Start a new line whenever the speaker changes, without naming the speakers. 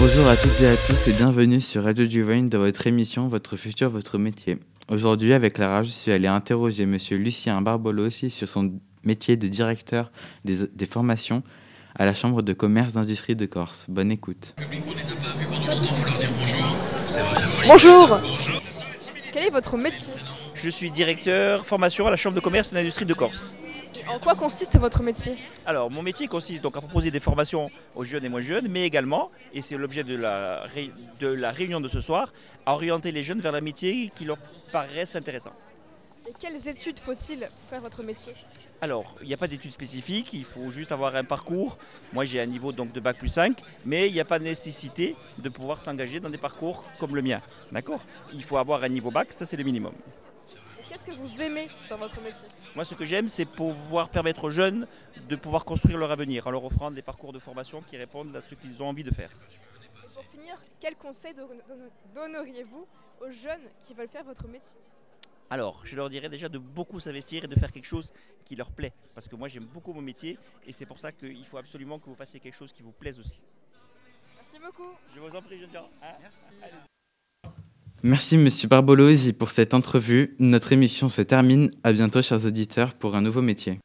à toutes et à tous et bienvenue sur Radio Duvine dans votre émission Votre futur, votre métier. Aujourd'hui, avec Lara, je suis allé interroger Monsieur Lucien Barbolo aussi sur son métier de directeur des, des formations à la Chambre de commerce d'industrie de Corse. Bonne écoute.
Bonjour Quel est votre métier?
Je suis directeur formation à la Chambre de commerce et d'industrie de Corse.
En quoi consiste votre métier
Alors, mon métier consiste donc à proposer des formations aux jeunes et moins jeunes, mais également, et c'est l'objet de la, ré- de la réunion de ce soir, à orienter les jeunes vers un métier qui leur paraissent intéressant.
Et quelles études faut-il pour faire votre métier
Alors, il n'y a pas d'études spécifiques, il faut juste avoir un parcours. Moi, j'ai un niveau donc de bac plus 5, mais il n'y a pas de nécessité de pouvoir s'engager dans des parcours comme le mien. D'accord? Il faut avoir un niveau bac, ça c'est le minimum.
Que vous aimez dans votre métier
Moi, ce que j'aime, c'est pouvoir permettre aux jeunes de pouvoir construire leur avenir en leur offrant des parcours de formation qui répondent à ce qu'ils ont envie de faire.
Et pour finir, quel conseil don- don- donneriez-vous aux jeunes qui veulent faire votre métier?
Alors, je leur dirais déjà de beaucoup s'investir et de faire quelque chose qui leur plaît. Parce que moi, j'aime beaucoup mon métier et c'est pour ça qu'il faut absolument que vous fassiez quelque chose qui vous plaise aussi.
Merci beaucoup
Je vous en prie. Hein Allez.
Merci Monsieur Barbolosi pour cette entrevue. Notre émission se termine. À bientôt chers auditeurs pour un nouveau métier.